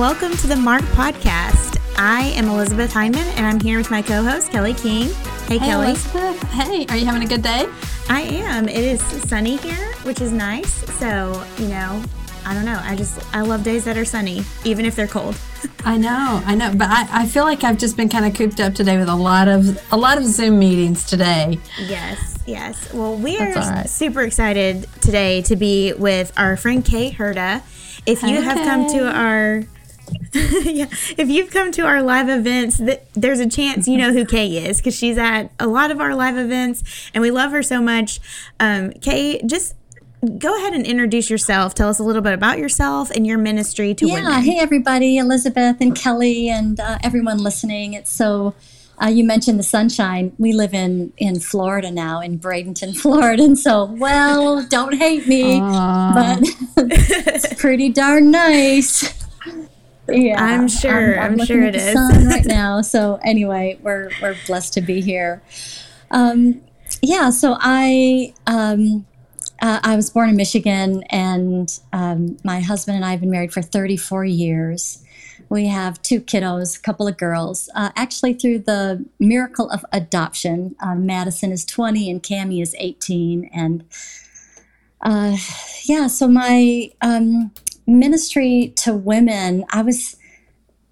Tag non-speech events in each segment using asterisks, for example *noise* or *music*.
Welcome to the Marked Podcast. I am Elizabeth Hyndman, and I'm here with my co host, Kelly King. Hey, hey Kelly. Elizabeth. Hey, are you having a good day? I am. It is sunny here, which is nice. So, you know, I don't know. I just, I love days that are sunny, even if they're cold. *laughs* I know, I know, but I, I feel like I've just been kind of cooped up today with a lot of a lot of Zoom meetings today. Yes, yes. Well, we are right. super excited today to be with our friend Kay Herda. If you okay. have come to our *laughs* yeah, if you've come to our live events, th- there's a chance you know who Kay is because she's at a lot of our live events, and we love her so much. Um, Kay, just go ahead and introduce yourself. Tell us a little bit about yourself and your ministry to yeah, women. Yeah, hey everybody, Elizabeth and Kelly and uh, everyone listening. It's so uh, you mentioned the sunshine. We live in in Florida now, in Bradenton, *laughs* Florida, and so well, don't hate me, but *laughs* it's pretty darn nice. Yeah, I'm sure. I'm, I'm, I'm sure it is right *laughs* now. So anyway, we're we're blessed to be here. Um, yeah. So I um, uh, I was born in Michigan, and um, my husband and I have been married for 34 years. We have two kiddos, a couple of girls. Uh, actually, through the miracle of adoption, uh, Madison is 20 and Cami is 18. And uh, yeah, so my um, ministry to women, I was,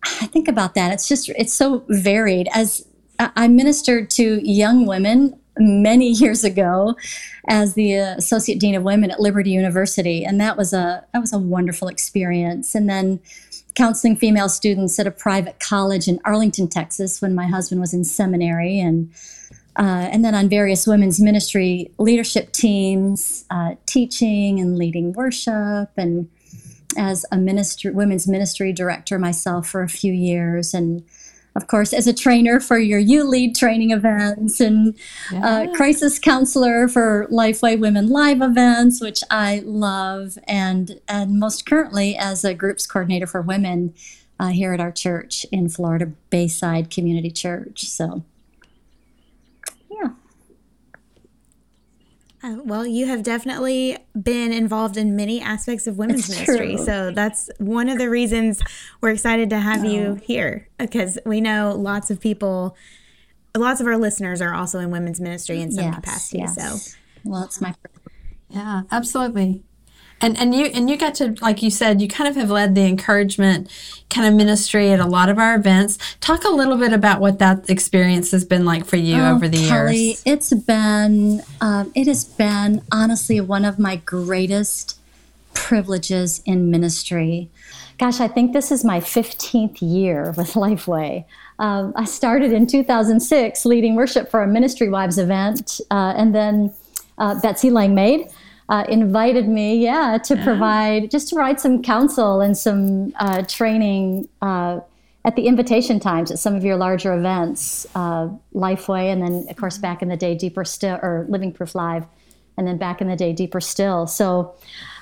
I think about that. It's just, it's so varied. As I ministered to young women many *laughs* years ago as the associate dean of women at Liberty University, and that was a that was a wonderful experience. And then counseling female students at a private college in Arlington, Texas, when my husband was in seminary, and uh, and then on various women's ministry leadership teams, uh, teaching and leading worship, and as a ministry, women's ministry director myself for a few years, and of course, as a trainer for your You Lead training events and yeah. uh, crisis counselor for Lifeway Women Live events, which I love, and and most currently as a groups coordinator for women uh, here at our church in Florida Bayside Community Church. So Uh, well, you have definitely been involved in many aspects of women's it's ministry. True. So that's one of the reasons we're excited to have oh. you here because we know lots of people, lots of our listeners are also in women's ministry in some yes, capacity. Yes. So, well, it's my. Yeah, absolutely. And and you and you got to like you said, you kind of have led the encouragement kind of ministry at a lot of our events. Talk a little bit about what that experience has been like for you oh, over the Kelly, years. It's been um, it has been honestly one of my greatest privileges in ministry. Gosh, I think this is my 15th year with *laughs* Lifeway. Um, I started in 2006 leading worship for a Ministry Wives event, uh, and then uh, Betsy Langmade uh, invited me, yeah, to provide just to provide some counsel and some uh, training uh, at the invitation times at some of your larger events, uh, Lifeway, and then of course mm-hmm. back in the day, Deeper Still or Living Proof Live, and then back in the day, Deeper Still. So.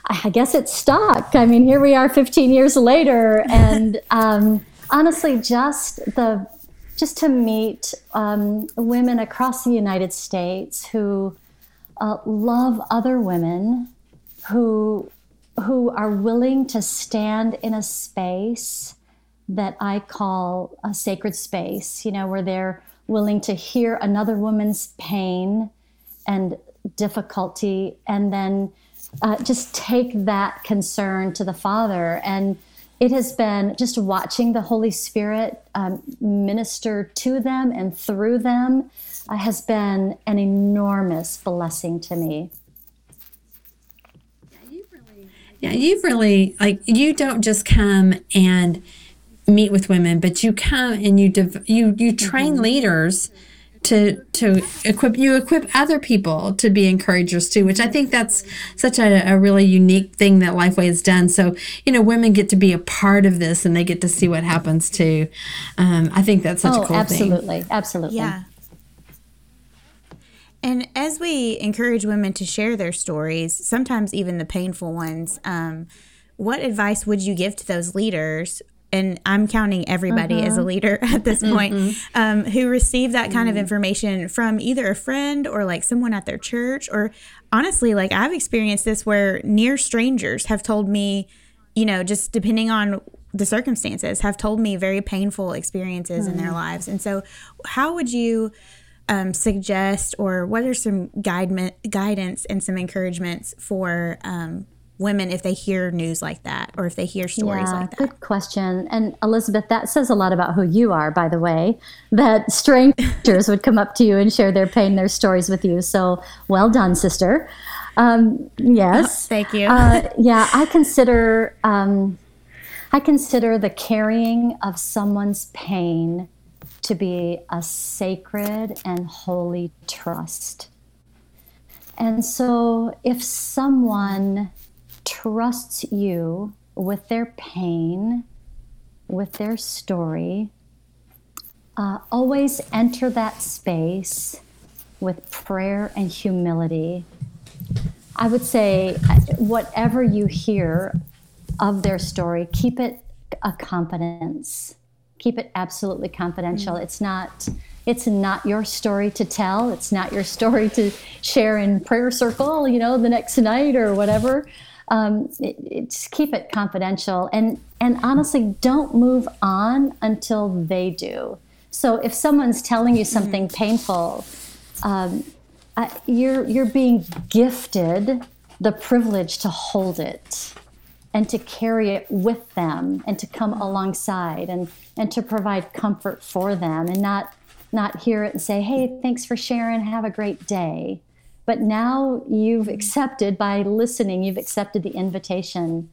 I guess it's stuck. I mean, here we are 15 years later, *laughs* and um, honestly, just the just to meet um, women across the United States who uh, love other women who who are willing to stand in a space that I call a sacred space, you know, where they're willing to hear another woman's pain and difficulty and then uh, just take that concern to the Father. And it has been just watching the Holy Spirit um, minister to them and through them has been an enormous blessing to me. Yeah, you've really like you don't just come and meet with women, but you come and you div- you you train mm-hmm. leaders to to equip you equip other people to be encouragers too which i think that's such a, a really unique thing that lifeway has done so you know women get to be a part of this and they get to see what happens too um, i think that's such oh, a cool thing. absolutely thing. absolutely Yeah. And as we encourage women to share their stories, sometimes even the painful ones, um, what advice would you give to those leaders? And I'm counting everybody as a leader *laughs* at this point, um, who received that kind of information from either a friend or like someone at their church, or honestly, like I've experienced this where near strangers have told me, you know, just depending on the circumstances, have told me very painful experiences in their lives. And so, how would you? Um, suggest or what are some guide, guidance and some encouragements for um, women if they hear news like that or if they hear stories yeah, like that? Good question. And Elizabeth, that says a lot about who you are, by the way, that *laughs* strangers would come up to you and share their pain, their stories with you. So well done, sister. Um, yes. Oh, *laughs* thank you. uh, yeah, I consider. Um, I consider the carrying of someone's pain to be a sacred and holy trust. And so, if someone trusts you with their pain, with their story, uh, always enter that space with prayer and humility. I would say, whatever you hear of their story, keep it a confidence keep it absolutely confidential. Mm. It's not it's not your story to tell. It's not your story to share in prayer circle, you know, the next night or whatever. Um, it, it, just keep it confidential and and honestly, don't move on until they do. So if someone's telling you something mm-hmm. painful, um, I, you're you're being gifted the privilege to hold it and to carry it with them and to come alongside and and to provide comfort for them and not not hear it and say hey thanks for sharing. Have a great day. But now you've accepted by listening you've accepted the invitation.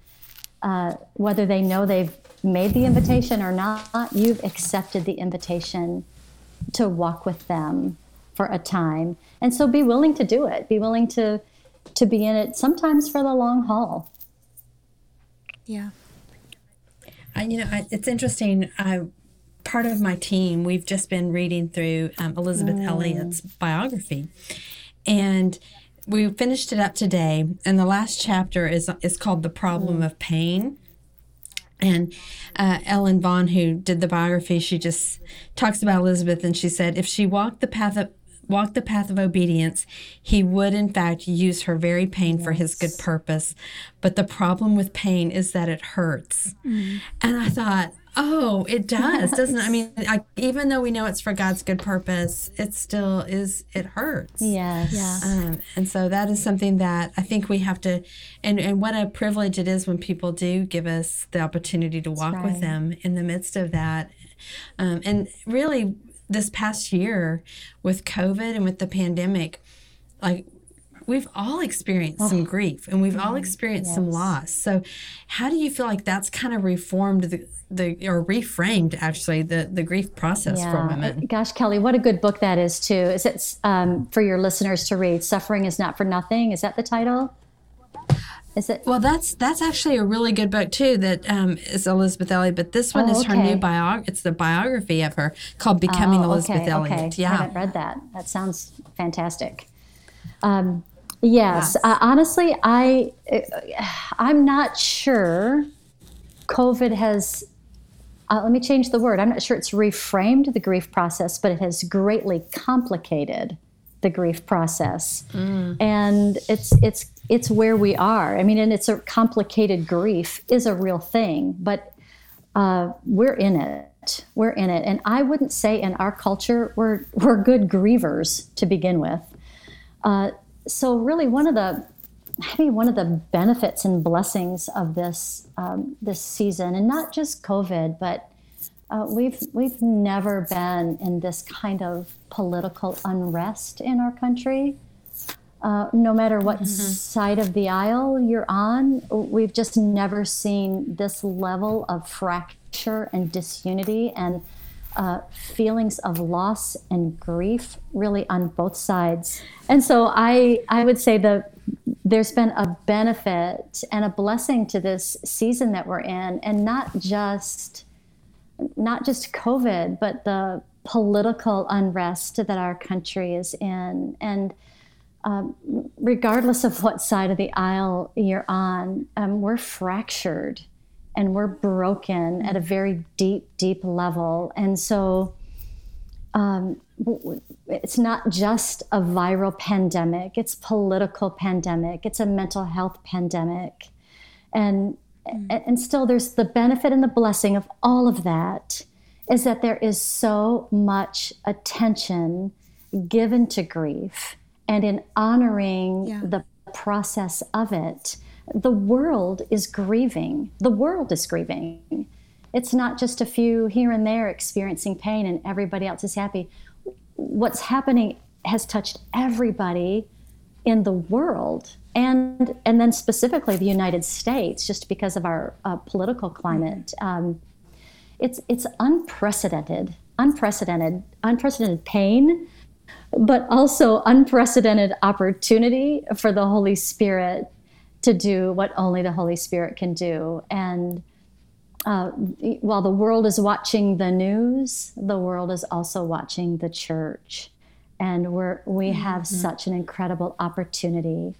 Uh, whether they know they've made the invitation or not you've accepted the invitation to walk with them for a time. And so be willing to do it. Be willing to to be in it sometimes for the long haul yeah. I, you know, I, it's interesting. I, part of my team, we've just been reading through um, Elisabeth mm. Elliot's biography, and we finished it up today. And the last chapter is is called "The Problem mm. of Pain." And uh, Ellen Vaughn, who did the biography, she just talks about Elizabeth, and she said, if she walked the path of walk the path of obedience, he would in fact use her very pain yes. for his good purpose. But the problem with pain is that it hurts. Mm. And I thought, oh, it does, doesn't it? I mean, I, even though we know it's for God's good purpose, it still is, it hurts. Yes. Yeah. Um, and so that is something that I think we have to, and, and what a privilege it is when people do give us the opportunity to walk right. with them in the midst of that. Um, and really, this past year with COVID and with the pandemic, like we've all experienced oh. some grief and we've all mm-hmm. experienced yes. some loss. So, how do you feel like that's kind of reformed the, the or reframed actually the the grief process yeah. for women? Gosh, Kelly, what a good book that is too. Is it um, for your listeners to read? Suffering is not for nothing. Is that the title? Is it? Well, that's that's actually a really good book too. That um, is Elisabeth Elliot, but this one oh, is okay. her new biog. It's the biography of her called "Becoming oh, Elisabeth okay, Elliot." Okay. Yeah, I haven't read that. That sounds fantastic. Um, yes, uh, honestly, I uh, I'm not sure. COVID has. Uh, let me change the word. I'm not sure it's reframed the grief process, but it has greatly complicated the grief process. Mm. And it's it's it's where we are. I mean, and it's a complicated grief is a real thing, but uh, we're in it. We're in it, and I wouldn't say in our culture we're we're good grievers to begin with. Uh, so really, one of the maybe one of the benefits and blessings of this um, this season, and not just COVID, but uh, we've we've never been in this kind of political unrest in our country. Uh, no matter what mm-hmm. side of the aisle you're on, we've just never seen this level of fracture and disunity and uh, feelings of loss and grief really on both sides. And so I, I would say the there's been a benefit and a blessing to this season that we're in, and not just not just COVID, but the political unrest that our country is in, and um, regardless of what side of the aisle you're on, um, we're fractured and we're broken at a very deep, deep level. And so um, it's not just a viral pandemic, it's political pandemic, it's a mental health pandemic. And, mm. and still there's the benefit and the blessing of all of that is that there is so much attention given to grief and in honoring yeah. the process of it the world is grieving. The world is grieving. It's not just a few here and there experiencing pain and everybody else is happy. What's happening has touched everybody in the world and and then specifically the United States, just because of our uh, political climate. Um, it's it's unprecedented, unprecedented, unprecedented pain, but also unprecedented opportunity for the Holy Spirit to do what only the Holy Spirit can do. And uh, while the world is watching the news, the world is also watching the church. And we're, we mm-hmm. have such an incredible opportunity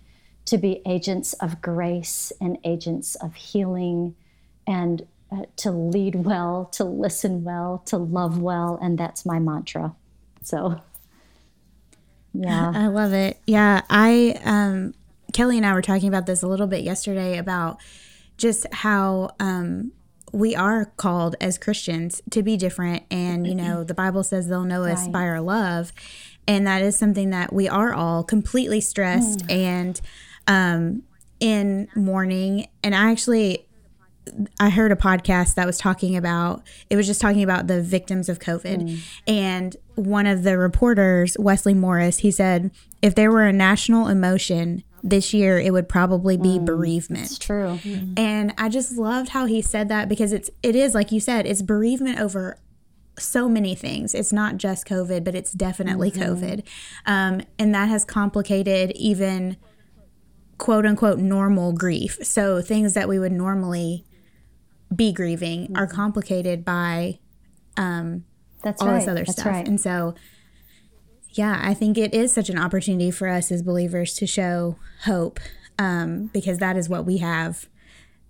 to be agents of grace and agents of healing and uh, to lead well, to listen well, to love well. And that's my mantra. So, yeah. *laughs* I love it. Yeah. I, um, Kelly and I were talking about this a little bit yesterday about just how um, we are called as Christians to be different. And, you know, *clears throat* the Bible says they'll know us right. by our love. And that is something that we are all completely stressed mm. and um, in mourning. And I actually, I heard a podcast that was talking about it was just talking about the victims of COVID. Mm. And one of the reporters, Wesley Morris, he said, if there were a national emotion this year it would probably be mm, bereavement. It's true. Mm. And I just loved how he said that because it's it is like you said, it's bereavement over so many things. It's not just COVID, but it's definitely mm-hmm. COVID. Um, and that has complicated even quote unquote normal grief. So things that we would normally be grieving mm-hmm. are complicated by um, That's all right. this other That's stuff. Right. And so yeah, I think it is such an opportunity for us as believers to show hope um, because that is what we have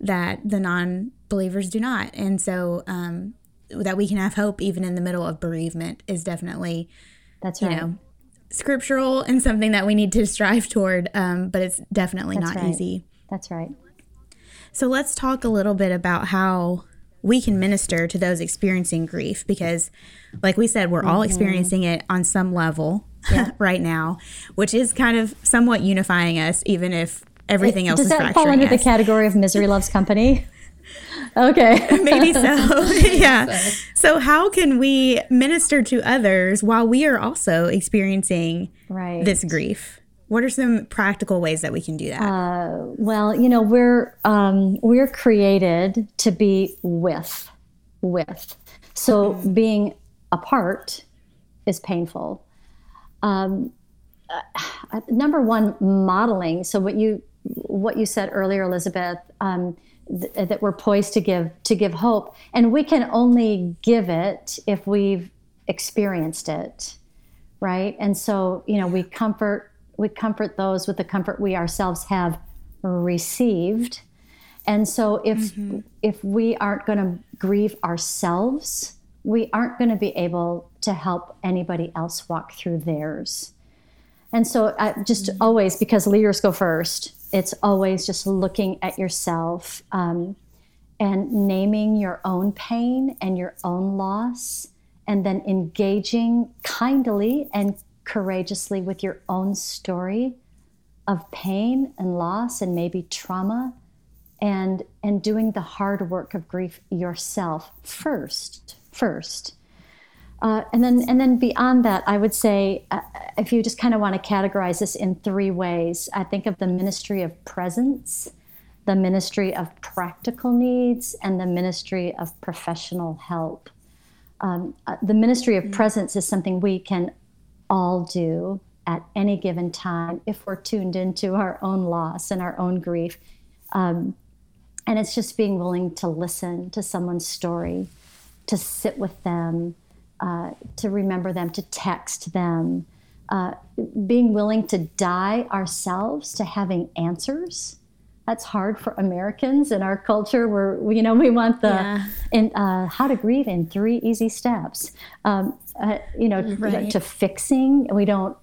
that the non believers do not. And so um, that we can have hope even in the middle of bereavement is definitely, that's right. you know, scriptural and something that we need to strive toward, um, but it's definitely that's not right. easy. That's right. So let's talk a little bit about how we can minister to those experiencing grief because like we said we're mm-hmm. all experiencing it on some level yeah. *laughs* right now which is kind of somewhat unifying us even if everything it, else does is that fall under us. the category of misery loves company *laughs* okay *laughs* maybe so *laughs* *laughs* yeah so how can we minister to others while we are also experiencing right. this grief what are some practical ways that we can do that? Uh, well, you know, we're um, we're created to be with, with. So mm-hmm. being apart is painful. Um, uh, number one, modeling. So what you what you said earlier, Elizabeth, um, th- that we're poised to give to give hope, and we can only give it if we've experienced it, right? And so you know, we comfort we comfort those with the comfort we ourselves have received. And so if mm-hmm. if we aren't going to grieve ourselves, we aren't going to be able to help anybody else walk through theirs. And so uh, just mm-hmm. always because leaders go first, it's always just looking at yourself um, and naming your own pain and your own loss and then engaging kindly and courageously with your own story of pain and loss and maybe trauma and and doing the hard work of grief yourself first first uh, and then and then beyond that i would say uh, if you just kind of want to categorize this in three ways i think of the ministry of presence the ministry of practical needs and the ministry of professional help Um, uh, the ministry of presence is something we can all do at any given time if we're tuned into our own loss and our own grief. Um, and it's just being willing to listen to someone's story, to sit with them, uh, to remember them, to text them, uh, being willing to die ourselves to having answers. That's hard for Americans in our culture, where you know we want the yeah. in uh, how to grieve in three easy steps. Um, uh, you know, right. to fixing. We don't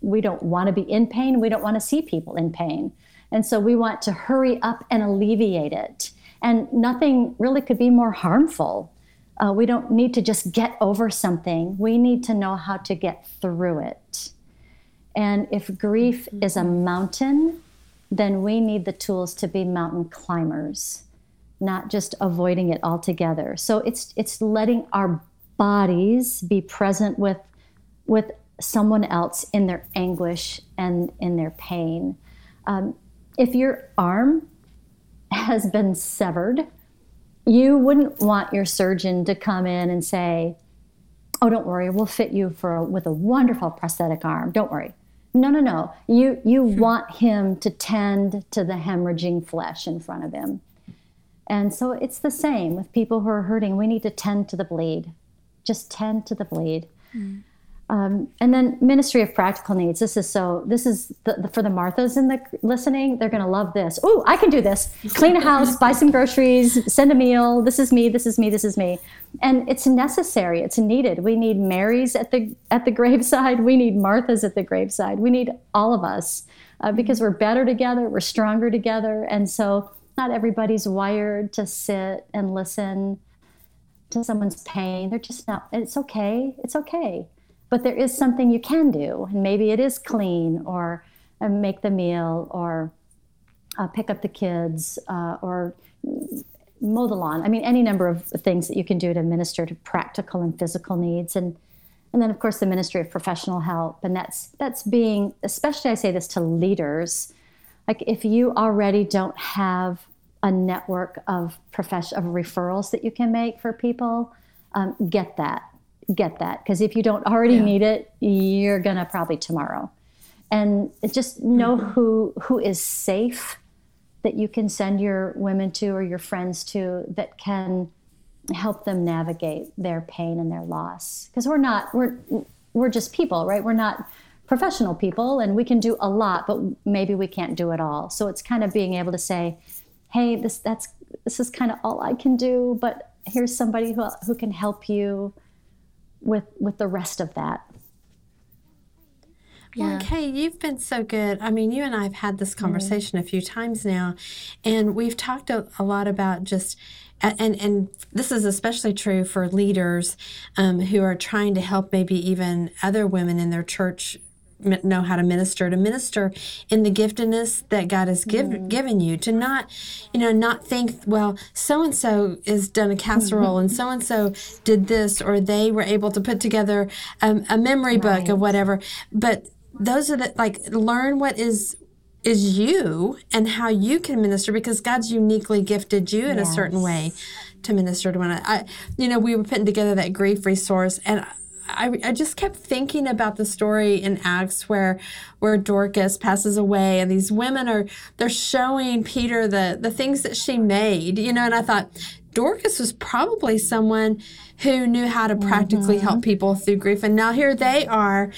we don't want to be in pain. We don't want to see people in pain. And so we want to hurry up and alleviate it. And nothing really could be more harmful. Uh, we don't need to just get over something, we need to know how to get through it. And if grief mm-hmm. is a mountain, then we need the tools to be mountain climbers, not just avoiding it altogether. So it's it's letting our bodies be present with with someone else in their anguish and in their pain. Um, if your arm *laughs* has been severed, you wouldn't want your surgeon to come in and say, "Oh, don't worry, we'll fit you for a, with a wonderful prosthetic arm. Don't worry." No, no, no. You you hmm. want him to tend to the hemorrhaging flesh in front of him. And so it's the same with people who are hurting. We need to tend to the bleed. Just tend to the bleed. Mm. Um, and then ministry of practical needs. This is so. This is the, the, for the Marthas in the listening. They're to love this. Oh, I can do this. Clean a house, buy some groceries, send a meal. This is me. This is me. This is me. And it's necessary. It's needed. We need Marys at the at the *laughs* graveside. We need Marthas at the graveside. We need all of us uh, because we're better together. We're stronger together. And so not everybody's wired to sit and listen to someone's pain. They're just not. It's okay. It's okay but there is something you can do and maybe it is clean or uh, make the meal or uh, pick up the kids uh, or mow the lawn. I mean any number of things that you can do to minister to practical and physical needs. And and then of course the ministry of professional help. And that's that's being especially i say this to leaders like if you already don't have a network of profession of referrals that you can make for people um, get that get that because if you don't already yeah. need it, you're gonna probably tomorrow. And just know mm-hmm. who who is safe that you can send your women to or your friends to that can help them navigate their pain and their loss because we're not we're we're just people right we're not professional people and we can do a lot but maybe we can't do it all so it's kind of being able to say hey this that's this is kind of all i can do but here's somebody who, who can help you with with the rest of that. Yeah. Okay, you've been so good. I mean, you and I have had this mm-hmm. conversation mm-hmm. a few times now, and we've talked a, a, lot about just, and and this is especially true for leaders um, who are trying to help maybe even other women in their church know how to minister to minister in the giftedness that god has give, mm. given you to not you know not think well so and so has done a casserole and so and so did this or they were able to put together a, a memory right. book or whatever but those are the like learn what is is you and how you can minister because god's uniquely gifted you in yes. a certain way to minister to one I, you know we were putting together that grief resource and I, I just kept thinking about the story in Acts where where Dorcas passes away and these women are they're showing Peter the the things that she made, you know, and I thought Dorcas was probably someone who knew how to practically mm-hmm. help people through grief. And now here they are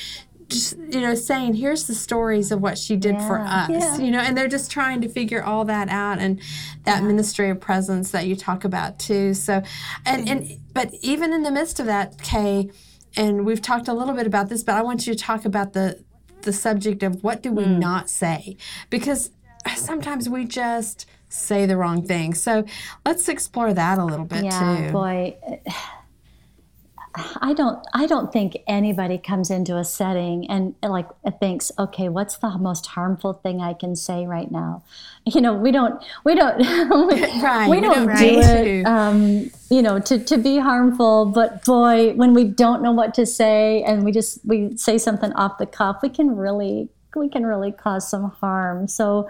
just you know saying here's the stories of what she did yeah, for us yeah. you know and they're just trying to figure all that out and that yeah. ministry of presence that you talk about too so and and but even in the midst of that kay and we've talked a little bit about this, but I want you to talk about the the subject of what do we mm. not say because sometimes we just say the wrong thing. So let's explore that a little bit too. yeah, too. boy. I don't I don't think anybody comes into a setting and like thinks, okay, what's the most harmful thing I can say right now? *laughs* You know, we don't we don't *laughs* *laughs* right, we, don't, do it um, you know to, to be harmful, but boy, when we don't know what to say and we just we say something off the cuff, we can really we can really cause some harm. So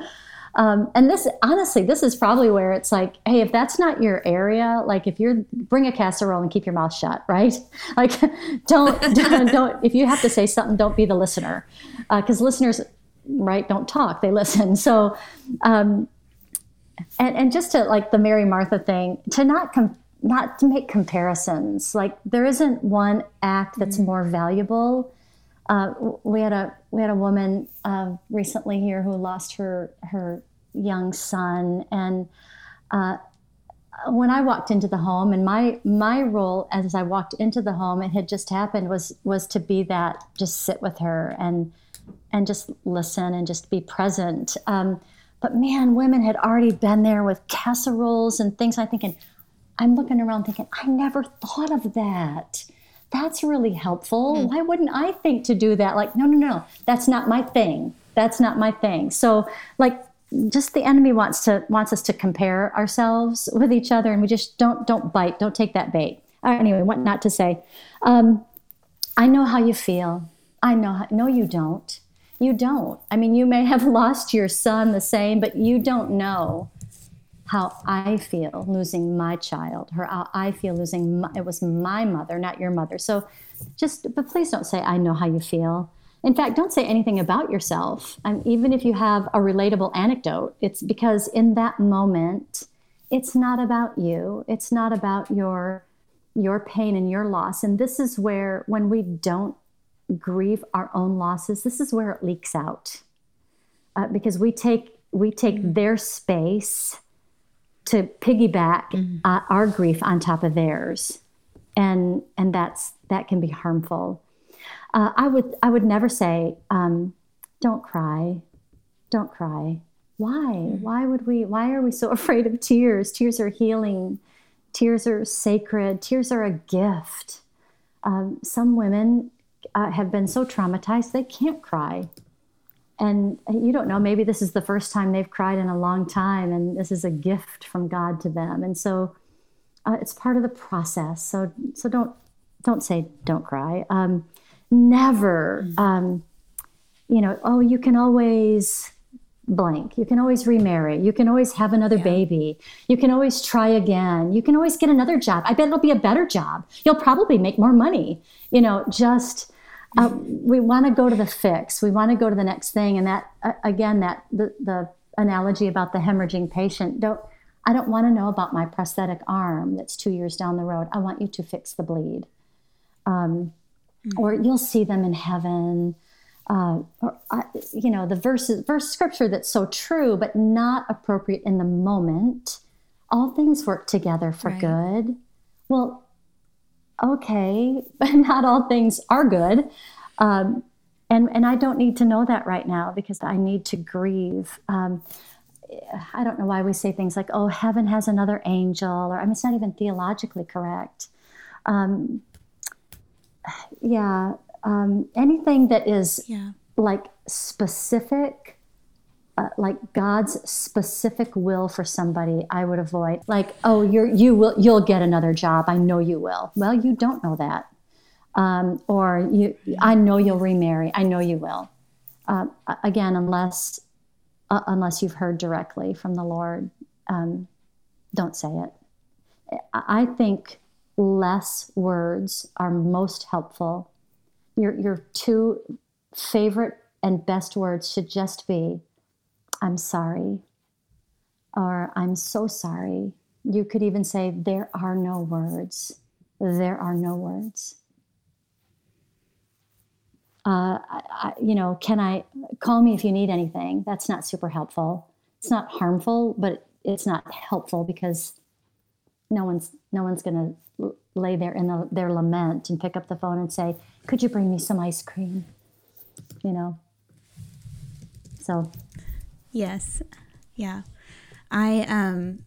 Um, and this, honestly, this is probably where it's like, hey, if that's not your area, like if you're bring a casserole and keep your mouth shut, right? Like, don't don't, don't if you have to say something, don't be the listener, Uh because uh, listeners, right, don't talk, they *laughs* listen. So, um, and and just to like the Mary Martha thing, to not com- not to make comparisons. Like there isn't one act that's mm-hmm. more valuable. Uh, we had a we had a woman uh, recently here who lost her her young son, and uh, when I walked into the home, and my my role as I walked into the home, it had just happened was was to be that, just sit with her and and just listen and just be present. Um, but man, women had already been there with casseroles and things. I'm thinking, I'm looking around thinking, I never thought of that. That's really helpful. Mm. Why wouldn't I think to do that? Like, no, no, no, that's not my thing. That's not my thing. So, like, just the enemy wants to wants us to compare ourselves with each other, and we just don't don't bite, don't take that bait. Uh, anyway, what not to say? Um, I know how you feel. I know. How, no, you don't. You don't. I mean, you may have *laughs* lost your son the same, but you don't know how I feel losing my child, or how I feel losing my, it was my mother, not your mother. So just, but please don't say, I know how you feel. In fact, don't say anything about yourself. And even if you have a relatable anecdote, it's because in that moment, it's not about you. It's not about your your pain and your loss. And this is where when we don't grieve our own losses, this is where it leaks out. Uh, because we take we take mm-hmm. their space to piggyback mm-hmm. uh, our grief on top of theirs, and and that's that can be harmful. Uh, I would I would never say, um, "Don't cry, don't cry." Why? Mm-hmm. Why would we? Why are we so *laughs* afraid of tears? Tears are healing. Tears are sacred. Tears are a gift. Um, some women uh, have been so traumatized they can't cry. And you don't know maybe this is the first time they've cried in a long time and this is a gift from god to them. And so uh, it's part of the process. So so don't don't say don't cry. Um, never um, you know oh you can always blank. You can always remarry. You can always have another yeah. baby. You can always try again. You can always get another job. I bet it'll be a better job. You'll probably make more money you know just uh, we want to go to the fix. We want to go to the next thing. And that, uh, again, that the, the analogy about the hemorrhaging patient. Don't I don't want to know about my prosthetic arm that's two years down the road. I want you to fix the bleed. Um, mm-hmm. Or you'll see them in heaven. Uh, or uh, you know the verses, verse scripture that's so true, but not appropriate in the moment. All things work together for right. good. Well, okay, *laughs* but not all things are good. Um, and, and I don't need to know that right now because I need to grieve. Um, I don't know why we say things like, oh, heaven has another angel, or I mean, it's not even theologically correct. Um, yeah, um, anything that is yeah. like specific uh, like God's specific will for somebody, I would avoid. Like, oh, you're you will you'll get another job. I know you will. Well, you don't know that. Um, or you, I know you'll remarry. I know you will. Uh, again, unless uh, unless you've heard directly from the Lord, um, don't say it. I think less words are most helpful. Your your two favorite and best words should just be I'm sorry, or I'm so sorry. You could even say, There are no words. There are no words. Uh, I, you know, can I call me if you need anything? That's not super helpful. It's not harmful, but it's not helpful because no one's no one's going to lay there in the, their lament and pick up the phone and say, "Could you bring me some ice cream?" You know. So Yes. Yeah. I um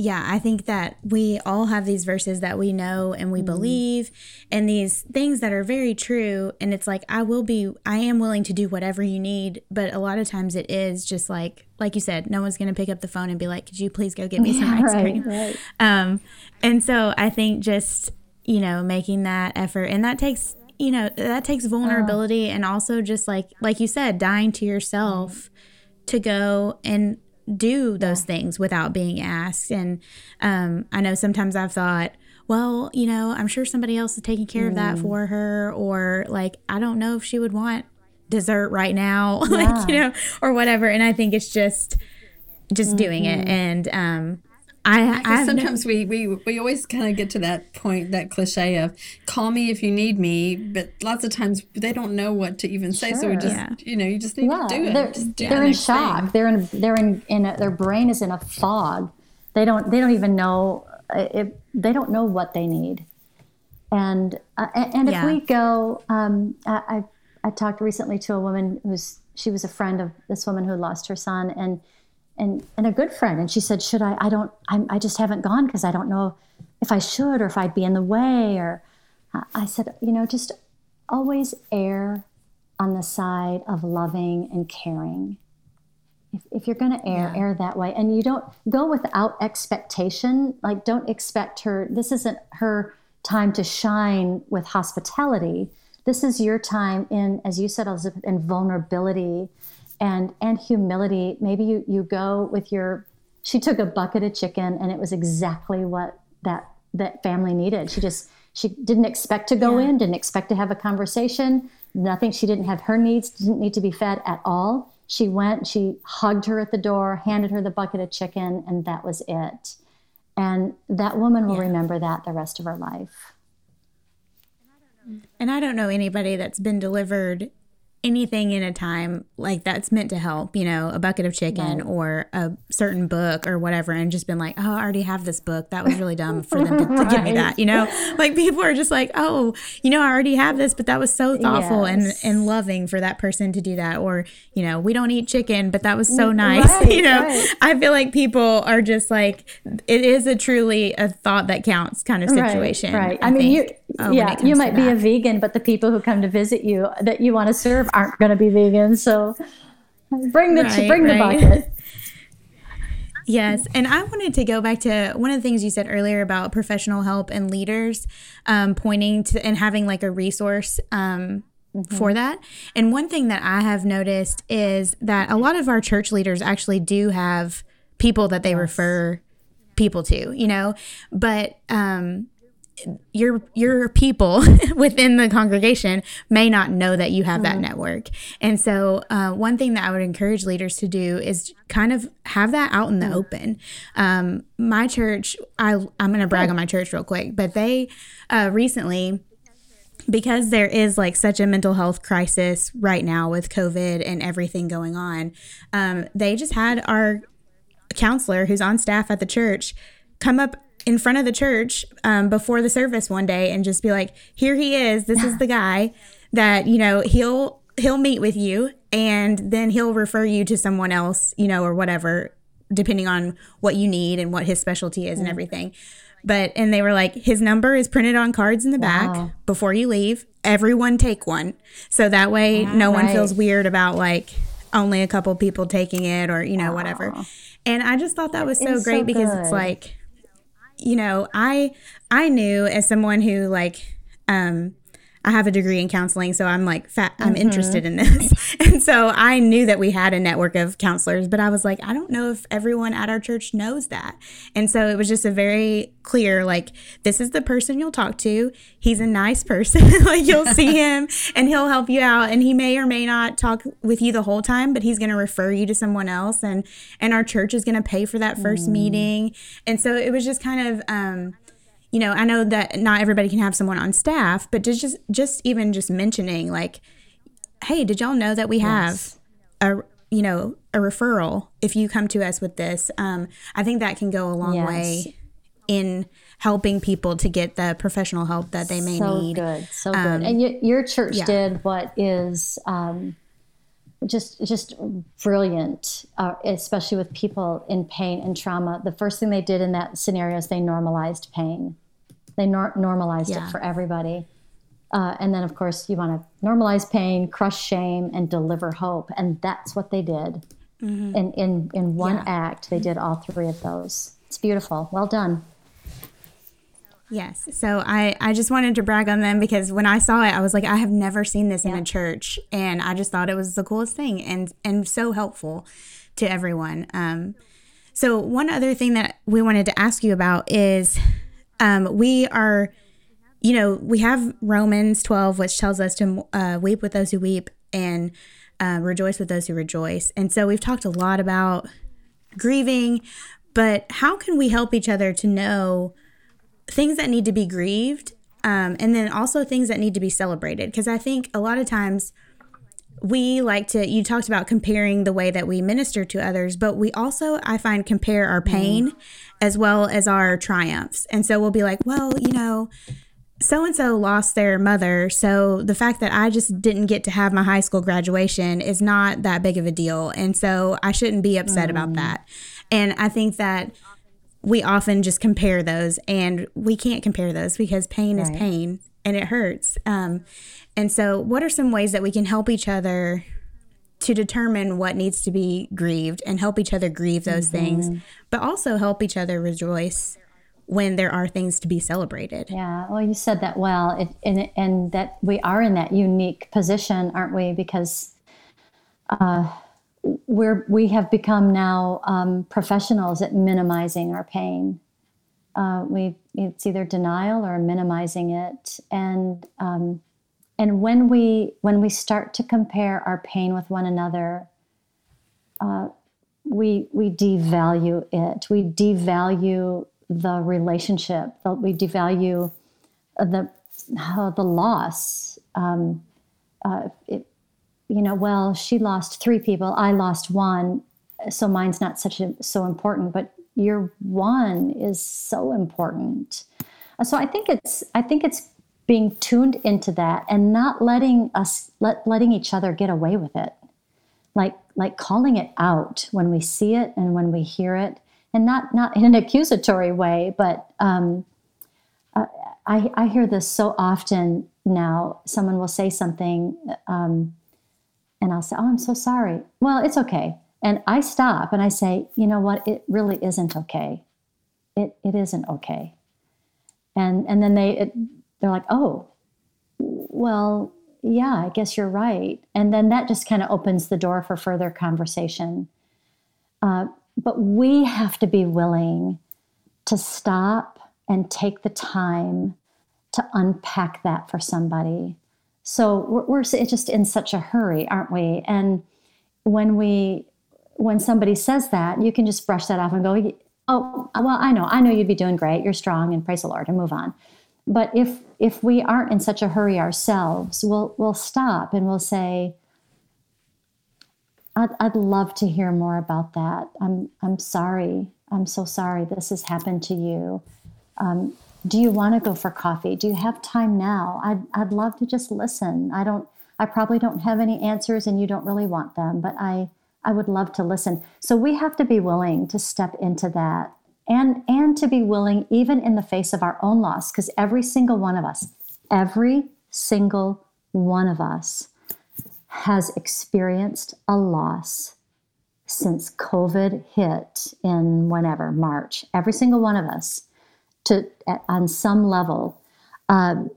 yeah, I think that we all have these verses that we know and we mm believe and these things that are very true and it's like I will be I am willing to do whatever you need, but a lot of times it is just like like you said, no one's going to pick up the phone and be like, "Could you please go get me some yeah, ice *laughs* right, cream?" Right. Um and so I think just, you know, making that effort and that takes you know that takes vulnerability uh, and also just like like you said dying to yourself to go and do those things without being asked. And um, I know sometimes I've thought, well, you know, I'm sure somebody else is taking care of that Mm. for her, or like, I don't know if she would want dessert right now, *laughs* like, you know, or whatever. And I think it's just, just doing it. Mm-hmm. And um, I, I Because have no- sometimes we, we we always kind of get to that point, that cliche of "call me if you need me," but lots of times they don't know what to even say. So we just, Yeah. you know, you just need yeah, to do it. they're, Just do they're in shock. thing. They're in they're in, in a, their brain is in a fog. They don't they don't even know if they don't know what they need. And uh, and and Yeah. if we go, um, I, I I talked recently to a woman who's she was a friend of this woman who lost her son and and and a good friend. And she said should i i don't I'm, i just haven't gone because i don't know if i should or if i'd be in the way or I- said you know just always err on the side of loving and caring. If, if you're going to err err that way. And you don't go without expectation. Like don't expect her this isn't her time to shine with hospitality. This is your time in as you said elizabeth in vulnerability and and humility. Maybe you you go with your she took a bucket of chicken and it was exactly what that that family needed. She just she didn't expect to go in didn't expect to have a conversation nothing. She didn't have her needs didn't need to be fed at all. She went she hugged her at the door handed her the bucket of chicken and that was it. And that woman will remember that the rest of her life. And I don't know anybody that's been delivered anything in a time like that's meant to help, you know, a bucket of chicken or a certain book or whatever, and just been like, oh, I already have this book. That was really dumb for them to, to give me that, you know? Like people are just like, oh, you know, I already have this, but that was so thoughtful Yes. and, and loving for that person to do that. Or, you know, we don't eat chicken, but that was so nice. right, *laughs* you know, right. I feel like people are just like, it is a truly a thought that counts kind of situation. Right. I, mean, you, think, uh, when yeah, you might be a vegan, but the people who come to visit you that you want to serve aren't going to be vegan. So bring the Right, bring right. the bucket. *laughs* Yes, and I wanted to go back to one of the things you said earlier about professional help and leaders um, pointing to and having like a resource um, for that. And one thing that I have noticed is that a lot of our church leaders actually do have people that they refer people to, you know, but um, your your people *laughs* within the congregation may not know that you have that network. And so uh, one thing that i would encourage leaders to do is kind of have that out in the open. Um, my church I, i'm going to brag on my church real quick but they uh, recently because there is like such a mental health crisis right now with covid and everything going on um, they just had our counselor who's on staff at the church come up in front of the church um, before the service one day and just be like here he is. This is the guy that you know he'll he'll meet with you and then he'll refer you to someone else you know or whatever depending on what you need and what his specialty is and everything. But and they were like his number is printed on cards in the back before you leave. Everyone take one. So that way no one feels weird about like only a couple people taking it or you know whatever. And i just thought that was so great because it's like you know i i knew as someone who like um I have a degree in counseling, so I'm like, fat, I'm interested in this. *laughs* And so I knew that we had a network of counselors, but I was like, I don't know if everyone at our church knows that. And so it was just a very clear, like, this is the person you'll talk to. He's a nice person. *laughs* like, you'll *laughs* see him and he'll help you out. And he may or may not talk with you the whole time, but he's going to refer you to someone else. And, and our church is going to pay for that first meeting. And so it was just kind of, um, you know, I know that not everybody can have someone on staff, but just just, even just mentioning like, hey, did y'all know that we have a you know a referral if you come to us with this? Um, I think that can go a long Yes. way in helping people to get the professional help that they may so need. good, so Um, good. And y- your church yeah. did what is um, just just brilliant, uh, especially with people in pain and trauma. The first thing they did in that scenario is they normalized pain. They nor- normalized Yeah. it for everybody. Uh, and then, of course, you want to normalize pain, crush shame, and deliver hope. And that's what they did. And in, in one Mm-hmm. Yeah. act, they did all three of those. It's beautiful. Well done. Yes. So I, I just wanted to brag on them because when I saw it, I was like, I have never seen this yeah. in a church. And I just thought it was the coolest thing and, and so helpful to everyone. Um, so, one other thing that we wanted to ask you about is um, we are, you know, we have Romans 12, which tells us to uh, weep with those who weep and uh, rejoice with those who rejoice. And so, we've talked a lot about grieving, but how can we help each other to know things that need to be grieved um, and then also things that need to be celebrated? Because I think a lot of times, we like to you talked about comparing the way that we minister to others but we also i find compare our pain mm. as well as our triumphs and so we'll be like well you know so and so lost their mother so the fact that i just didn't get to have my high school graduation is not that big of a deal and so i shouldn't be upset mm. about that and i think that we often just compare those and we can't compare those because pain right. is pain and it hurts um, and so, what are some ways that we can help each other to determine what needs to be grieved and help each other grieve those mm-hmm. things, but also help each other rejoice when there are things to be celebrated? Yeah, well, you said that well, it, and, and that we are in that unique position, aren't we? Because uh, we're we have become now um, professionals at minimizing our pain. Uh, we it's either denial or minimizing it, and um, and when we when we start to compare our pain with one another uh, we we devalue it. We devalue the relationship. We devalue the uh, the loss. Um, uh, it, you know well she lost three people i lost one. So mine's not such a so important but your one is so important. So i think it's i think it's being tuned into that and not letting us let letting each other get away with it. Like like calling it out when we see it and when we hear it and not not in an *laughs* accusatory way but um, uh, I, I hear this so often now. Someone will say something um, and i'll say oh i'm so sorry well it's okay and i stop and i say you know what it really isn't okay it, it isn't okay and and then they it, they're like, oh, well, yeah, I guess you're right. And then that just kind of opens the door for further conversation. Uh, but we have to be willing to stop and take the time to unpack that for somebody. So we're, we're just in such a hurry, aren't we? And when we when somebody says that, you can just brush that off and go, "Oh, well, I know, I know you'd be doing great. You're strong, and praise the Lord, and move on." But if if we aren't in such a hurry ourselves, we'll we'll stop and we'll say, I'd, I'd love to hear more about that. I'm I'm sorry. I'm so sorry this has happened to you. Um, do you want to go for coffee? Do you have time now? I'd I'd love to just listen. I don't. I probably don't have any answers, and you don't really want them, but I I would love to listen. So we have to be willing to step into that and and to be willing even in the face of our own loss because every single one of us every single one of us has experienced a loss since covid hit in whenever march every single one of us to on some level um,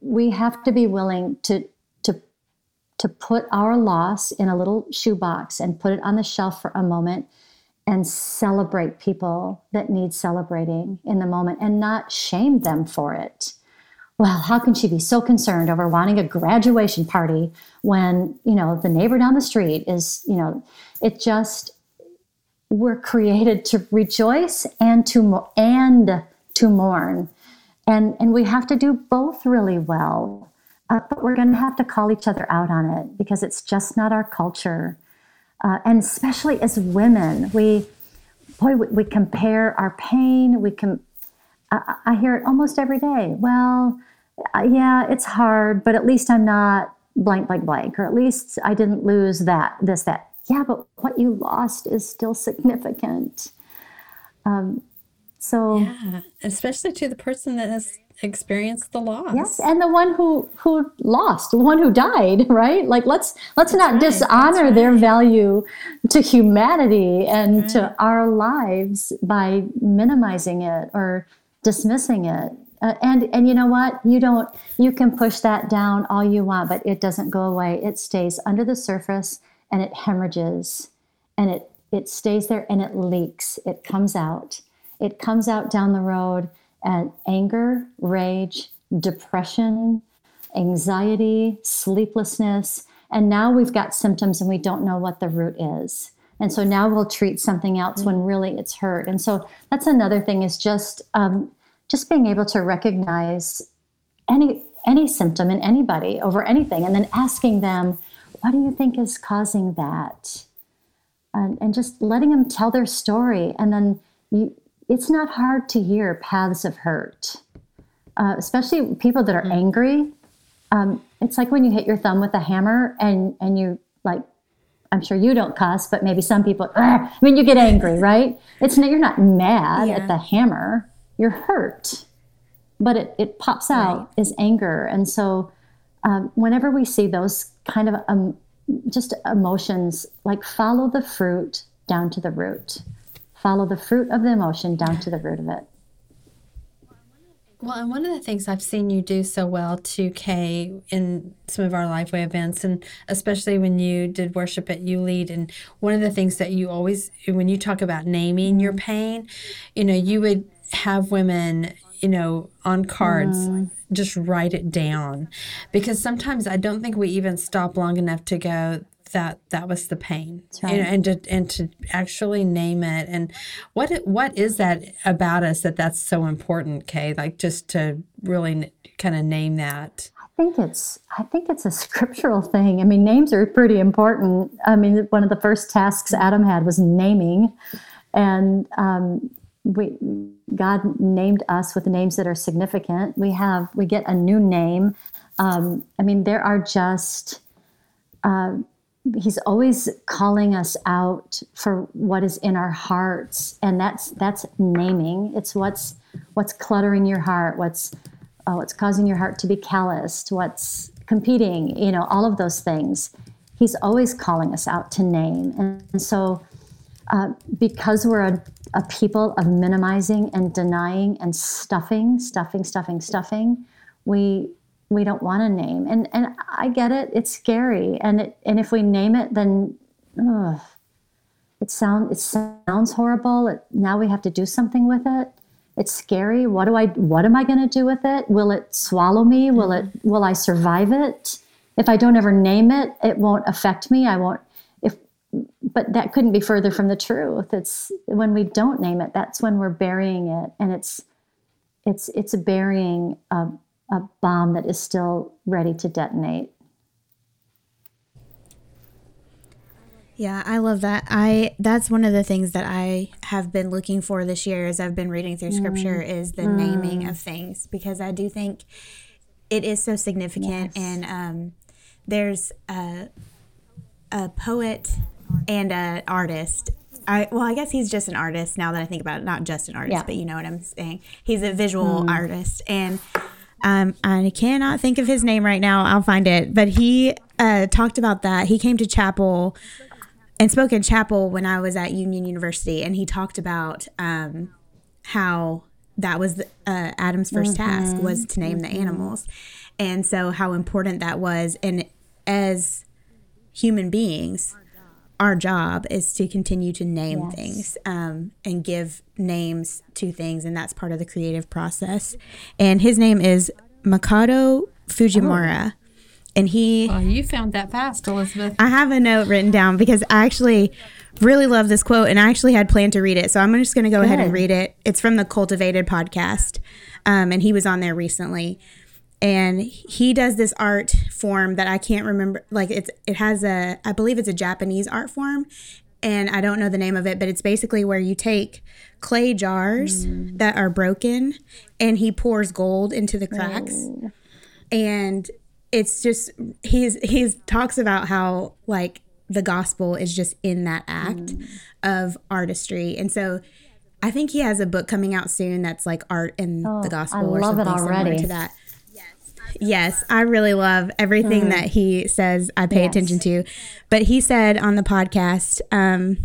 we have to be willing to to to put our loss in a little shoebox and put it on the shelf for a moment and celebrate people that need celebrating in the moment and not shame them for it. Well, how can she be so concerned over wanting a graduation party when, you know, the neighbor down the street is, you know, it just we're created to rejoice and to and to mourn. And and we have to do both really well. Uh, but we're going to have to call each other out on it because it's just not our culture uh, and especially as women, we boy we, we compare our pain. We can. I, I, hear it almost every day. Well, uh, yeah, it's hard, but at least I'm not blank, blank, blank, or at least I didn't lose that, this, that. Yeah, but what you lost is still significant. Um, so, yeah, especially to the person that has experienced the loss. Yes, and the one who who lost, the one who died, *laughs* right? Like let's let's not right, dishonor right. their value to humanity and to our lives by minimizing it or dismissing it. Uh, and and you know what? You don't you can push that down all you want, but it doesn't go away. It stays under the surface and it hemorrhages and it it stays there and it leaks. It comes out. It comes out down the road and anger, rage, depression, anxiety, sleeplessness. And now we've got symptoms and we don't know what the root is. And so now we'll treat something else when really it's hurt. And so that's another thing is just um, just being able to recognize any any symptom in anybody over anything, and then asking them, "What do you think is causing that?" And, and just letting them tell their story, and then you, it's not hard to hear paths of hurt, uh, especially people that are mm-hmm. angry. Um, it's like when you hit your thumb with a hammer and and you like I'm sure you don't cuss, but maybe some people. I mean, you get angry, *laughs* right? It's not, you're not mad yeah. at the hammer. You're hurt, but it it pops out right. as anger. And so, um, whenever we see those kind of um, just emotions, like follow the fruit down to the root follow the fruit of the emotion down to the root of it. Well, and one of the things I've seen you do so well too, Kay, in some of our Lifeway events, and especially when you did worship at You Lead, and one of the things that you always, when you talk about naming your pain, you know, you would have women, you know, on cards, mm. just write it down, because sometimes I don't think we even stop long enough to go, that that was the pain. Right. and, and to and to actually name it. And what what is that about us that that's so important kay? Like just to really kind of name that. I think it's i think it's a *laughs* scriptural thing. I mean names are pretty important. I mean one of the first tasks adam had was naming. And um, we god named us with names that are significant. We have we get a new name. Um, i mean there are just uh, he's always calling us out for what is in our hearts. And that's that's naming. It's what's what's cluttering your heart. What's uh, what's causing your heart to be calloused. What's competing you know all of those things. He's always calling us out to name. And, and so uh, because we're a, a people of minimizing and denying and stuffing stuffing stuffing stuffing we we don't want to name. And and I get it. It's scary. And it, and if we name it, then ugh, it sound it sounds horrible. It, now we have to do something with it. It's scary. What do I? What am I going to do with it? Will it swallow me? Will it? Will I survive it? If I don't ever name it, it won't affect me. I won't. But that couldn't be further from the truth. It's when we don't name it. That's when we're burying it, and it's, it's, it's burying a, a bomb that is still ready to detonate. Yeah, I love that. I that's one of the things that I have been looking for this year as I've been reading through scripture mm. is the mm. naming of things because I do think it is so significant yes. and um, there's a, a poet and an artist I, well, I guess he's just an artist now that I think about it. Not just an artist, yeah. but you know what I'm saying. He's a visual mm. artist, and um, I cannot think of his name right now. I'll find it. But he uh, talked about that. He came to chapel and spoke in chapel when I was at Union University, and he talked about um, how that was uh, Adam's 1st mm-hmm. task was to name mm-hmm. the animals, and so how important that was. And as human beings, our job is to continue to name yes. things um, and give names to things, and that's part of the creative process. And his name is Makoto Fujimura. Oh. And he. Oh, you found that fast, Elizabeth. I have a note written down because I actually really love this quote and I actually had planned to read it. So I'm just going to go Good. ahead and read it. It's from the Cultivated podcast. Um, and he was on there recently and he does this art form that I can't remember like it's it has a I believe it's a Japanese art form and I don't know the name of it but it's basically where you take clay jars mm. that are broken and he pours gold into the cracks oh. and it's just he's he's talks about how like the gospel is just in that act mm. of artistry and so I think he has a book coming out soon that's like art and Oh, the I gospel or love it something similar already. to that. Yes, I really love everything mm-hmm. that he says. I pay Yes. attention to, but he said on the podcast, um,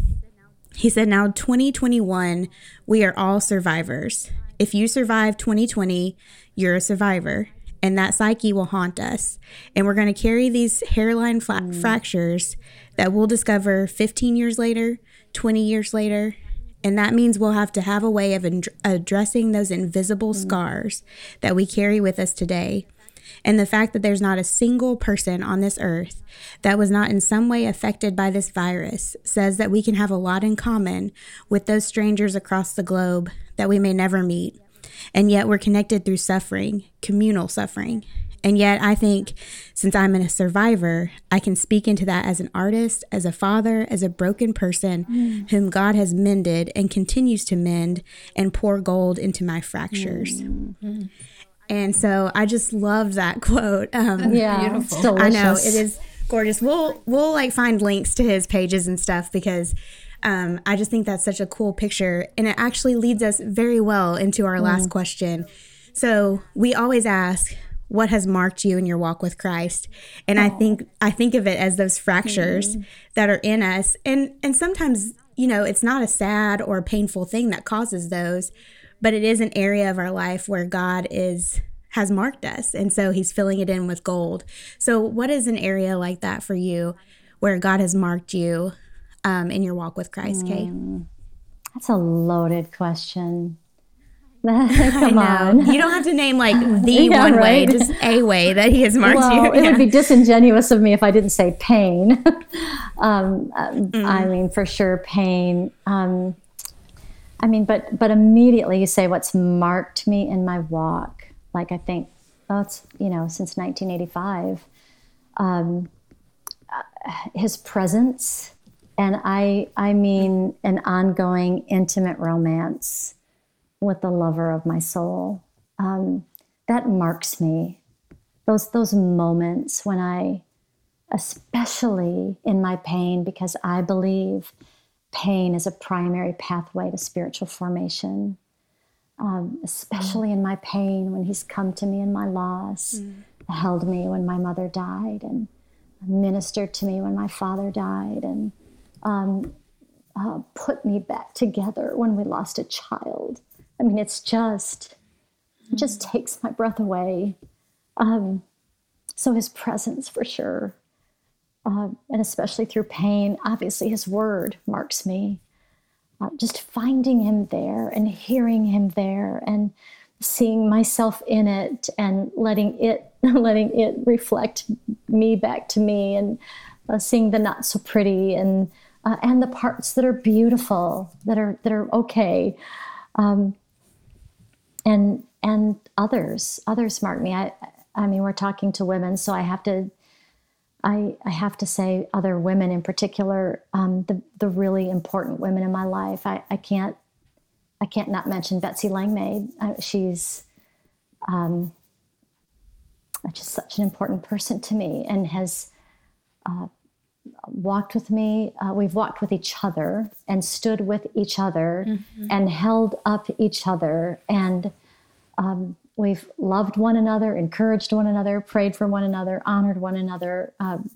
he said, "Now 2021, we are all survivors. If you survive 2020, you're a survivor." And that psyche will haunt us. And we're going to carry these hairline fla- mm. fractures that we'll discover 15 years later, 20 years later. And that means we'll have to have a way of ad- addressing those invisible mm. scars that we carry with us today. And the fact that there's not a single person on this earth that was not in some way affected by this virus says that we can have a lot in common with those strangers across the globe that we may never meet. And yet we're connected through suffering, communal suffering. And yet, I think since I'm a survivor, I can speak into that as an artist, as a father, as a broken person mm. whom God has mended and continues to mend and pour gold into my fractures. Mm-hmm. And so I just love that *laughs* quote. Um, Yeah, beautiful. I know it is gorgeous. We'll we'll like find links to his pages and stuff because um, I just think that's such a cool picture, and it actually leads us very well into our last question. So we always ask, "What has marked you in your walk with Christ?" And I think I think of it as those fractures that are in us, and and sometimes you know it's not a sad or painful thing that causes those, but it is an area of our life where God is has marked us and so he's filling it in with gold so what is an area like that for you where god has marked you um, in your walk with christ kay That's a loaded question. *laughs* *laughs* Come on. you don't have to name like *laughs* the Yeah, one way just a way that he has marked Well, you it Yeah. would be disingenuous of me if I didn't say pain. um, um, Mm. I mean, for sure, pain. Um, I mean, but but immediately you say what's marked me in my walk. Like I think, oh, it's you know since 1985. Um, uh, his presence, and I I mean an ongoing intimate romance with the lover of my soul. Um, that marks me those those moments when I, especially in my pain, because I believe pain is a primary pathway to spiritual formation. Um, especially in my pain, when He's come to me in my loss, held me when my mother died, and ministered to me when my father died, and um, uh, put me back together when we lost a child. I mean, it's just it just takes my breath away. Um, so his presence for sure, uh, and especially through pain, obviously his word marks me. Uh, just finding him there and hearing him there and seeing myself in it and letting it *laughs* letting it reflect me back to me and uh, seeing the not so pretty and uh, and the parts that are beautiful that are that are okay um, and and others others mark me i i mean we're talking to women so i have to i i have to say other women in particular um, the the really important women in my life i i can't i can't not mention betsy langmade uh, she's um just such an important person to me and has uh, walked with me. Uh, we've walked with each other and stood with each other and held up each other. And um, we've loved one another, encouraged one another, prayed for one another, honored one another, um,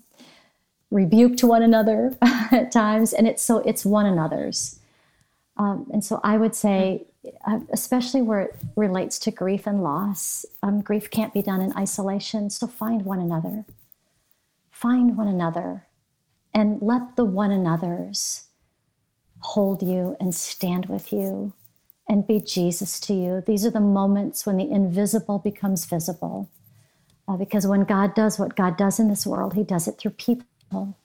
rebuked one another *laughs* at times. And it's so it's one another's. Um, and so I would say, uh, especially where it relates to grief and loss, um, grief can't be done in isolation. So find one another. Find one another and let the one another's hold you and stand with you and be Jesus to you. These are the moments when the invisible becomes visible. Uh, because when God does what God does in this world, He does it through people.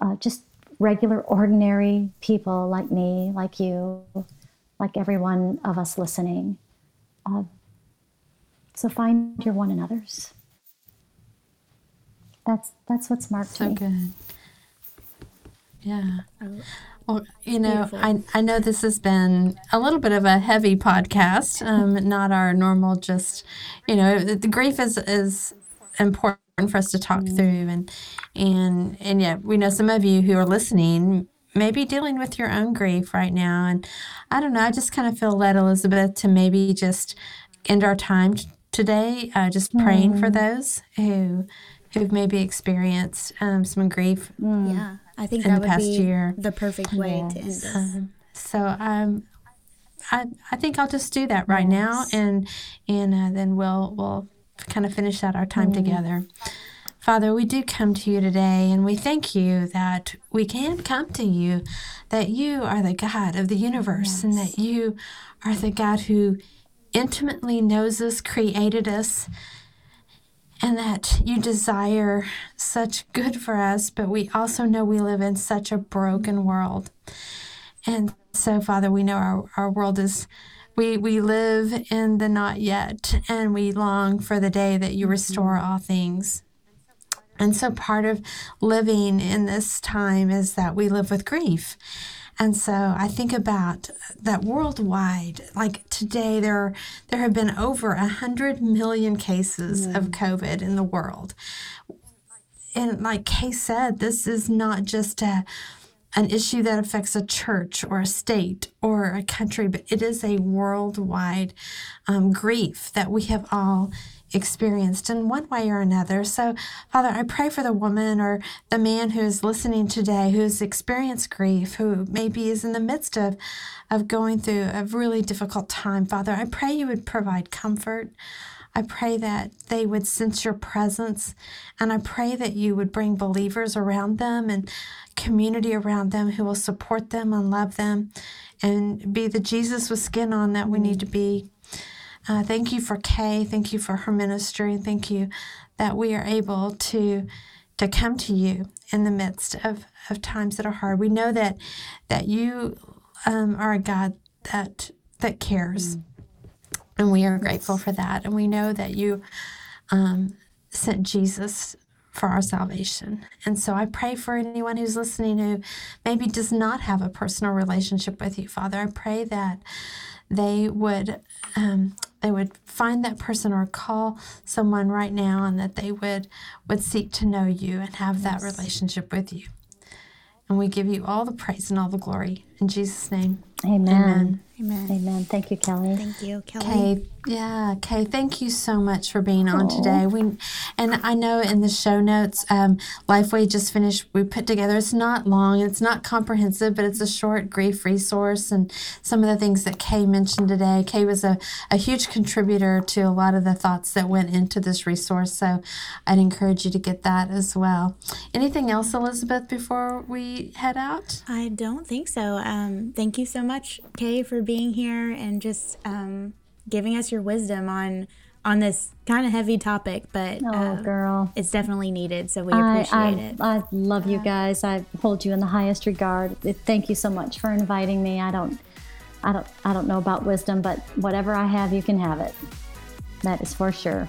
Uh, just regular, ordinary people like me, like you, like every one of us listening. Uh, so find your one another's. That's that's what's marked So me. good. Yeah. Well, you know, I, I know this has been a little bit of a heavy podcast, um, not our normal just, you know, the, the grief is, is important for us to talk through. And, and, and yeah, we know some of you who are listening maybe dealing with your own grief right now. And I don't know, I just kind of feel led, Elizabeth, to maybe just end our time today uh, just praying mm. for those who who've maybe experienced um, some grief. Mm. Yeah, I think that would be year. the perfect way yes. to end this. Um, so um, I I think I'll just do that right yes. now, and and uh, then we'll we'll kind of finish out our time mm. together. Father, we do come to you today and we thank you that we can come to you, that you are the God of the universe yes. and that you are the God who intimately knows us, created us, and that you desire such good for us, but we also know we live in such a broken world. And so, Father, we know our, our world is, we, we live in the not yet, and we long for the day that you restore all things. And so, part of living in this time is that we live with grief. And so I think about that worldwide. Like today, there are, there have been over a hundred million cases mm. of COVID in the world. And like Kay said, this is not just a an issue that affects a church or a state or a country, but it is a worldwide um, grief that we have all experienced in one way or another. So, Father, I pray for the woman or the man who is listening today who's experienced grief, who maybe is in the midst of, of going through a really difficult time. Father, I pray you would provide comfort. I pray that they would sense your presence, and I pray that you would bring believers around them and community around them who will support them and love them and be the Jesus with skin on that we need to be. Uh, thank you for Kay. Thank you for her ministry. Thank you that we are able to to come to you in the midst of, of times that are hard. We know that that you um, are a God that that cares, mm. and we are grateful for that. And we know that you um, sent Jesus for our salvation. And so I pray for anyone who's listening who maybe does not have a personal relationship with you, Father. I pray that they would um, they would find that person or call someone right now and that they would would seek to know you and have yes. that relationship with you and we give you all the praise and all the glory in jesus name amen amen amen, amen. thank you kelly thank you kelly okay yeah, Kay, thank you so much for being on Aww. today. We and I know in the show notes, um, Lifeway just finished. We put together. It's not long. It's not comprehensive, but it's a short grief resource and some of the things that Kay mentioned today. Kay was a, a huge contributor to a lot of the thoughts that went into this resource. So I'd encourage you to get that as well. Anything else, Elizabeth, before we head out? I don't think so. Um, thank you so much, Kay, for being here and just. Um, giving us your wisdom on on this kind of heavy topic, but oh, uh, girl, it's definitely needed. So we appreciate I, I, it. I love you guys. I hold you in the highest regard. Thank you so much for inviting me. I don't, I don't, I don't know about wisdom, but whatever I have, you can have it. That is for sure.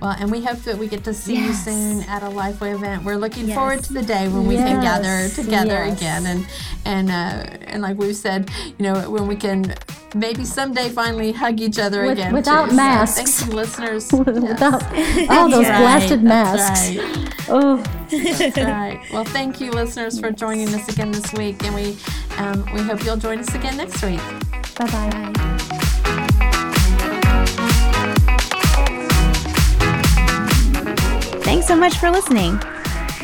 Well, and we hope that we get to see yes. you soon at a Lifeway event. We're looking yes. forward to the day when we yes. can gather together again, and and uh, and like we've said, you know, when we can maybe someday finally hug each other With, again without too. masks. So thank you, listeners. *laughs* without all *laughs* those right. blasted masks. Right. Oh, that's right. Well, thank you, listeners, for joining us again this week, and we um, we hope you'll join us again next week. Bye-bye. bye Thanks so much for listening.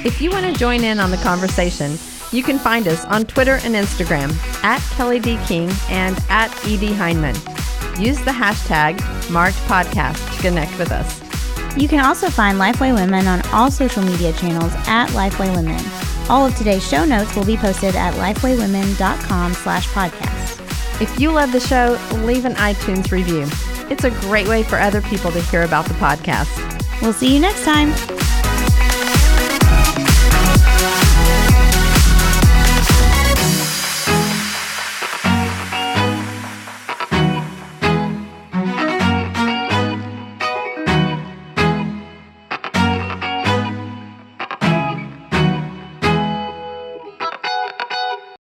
If you want to join in on the conversation, you can find us on Twitter and Instagram at Kelly D. King and at E.D. Hyndman. Use the hashtag Marked Podcast to connect with us. You can also find Lifeway Women on all social media channels at Lifeway Women. All of today's show notes will be posted at lifewaywomen.com slash podcast. If you love the show, leave an iTunes review. It's a great way for other people to hear about the podcast. We'll see you next time.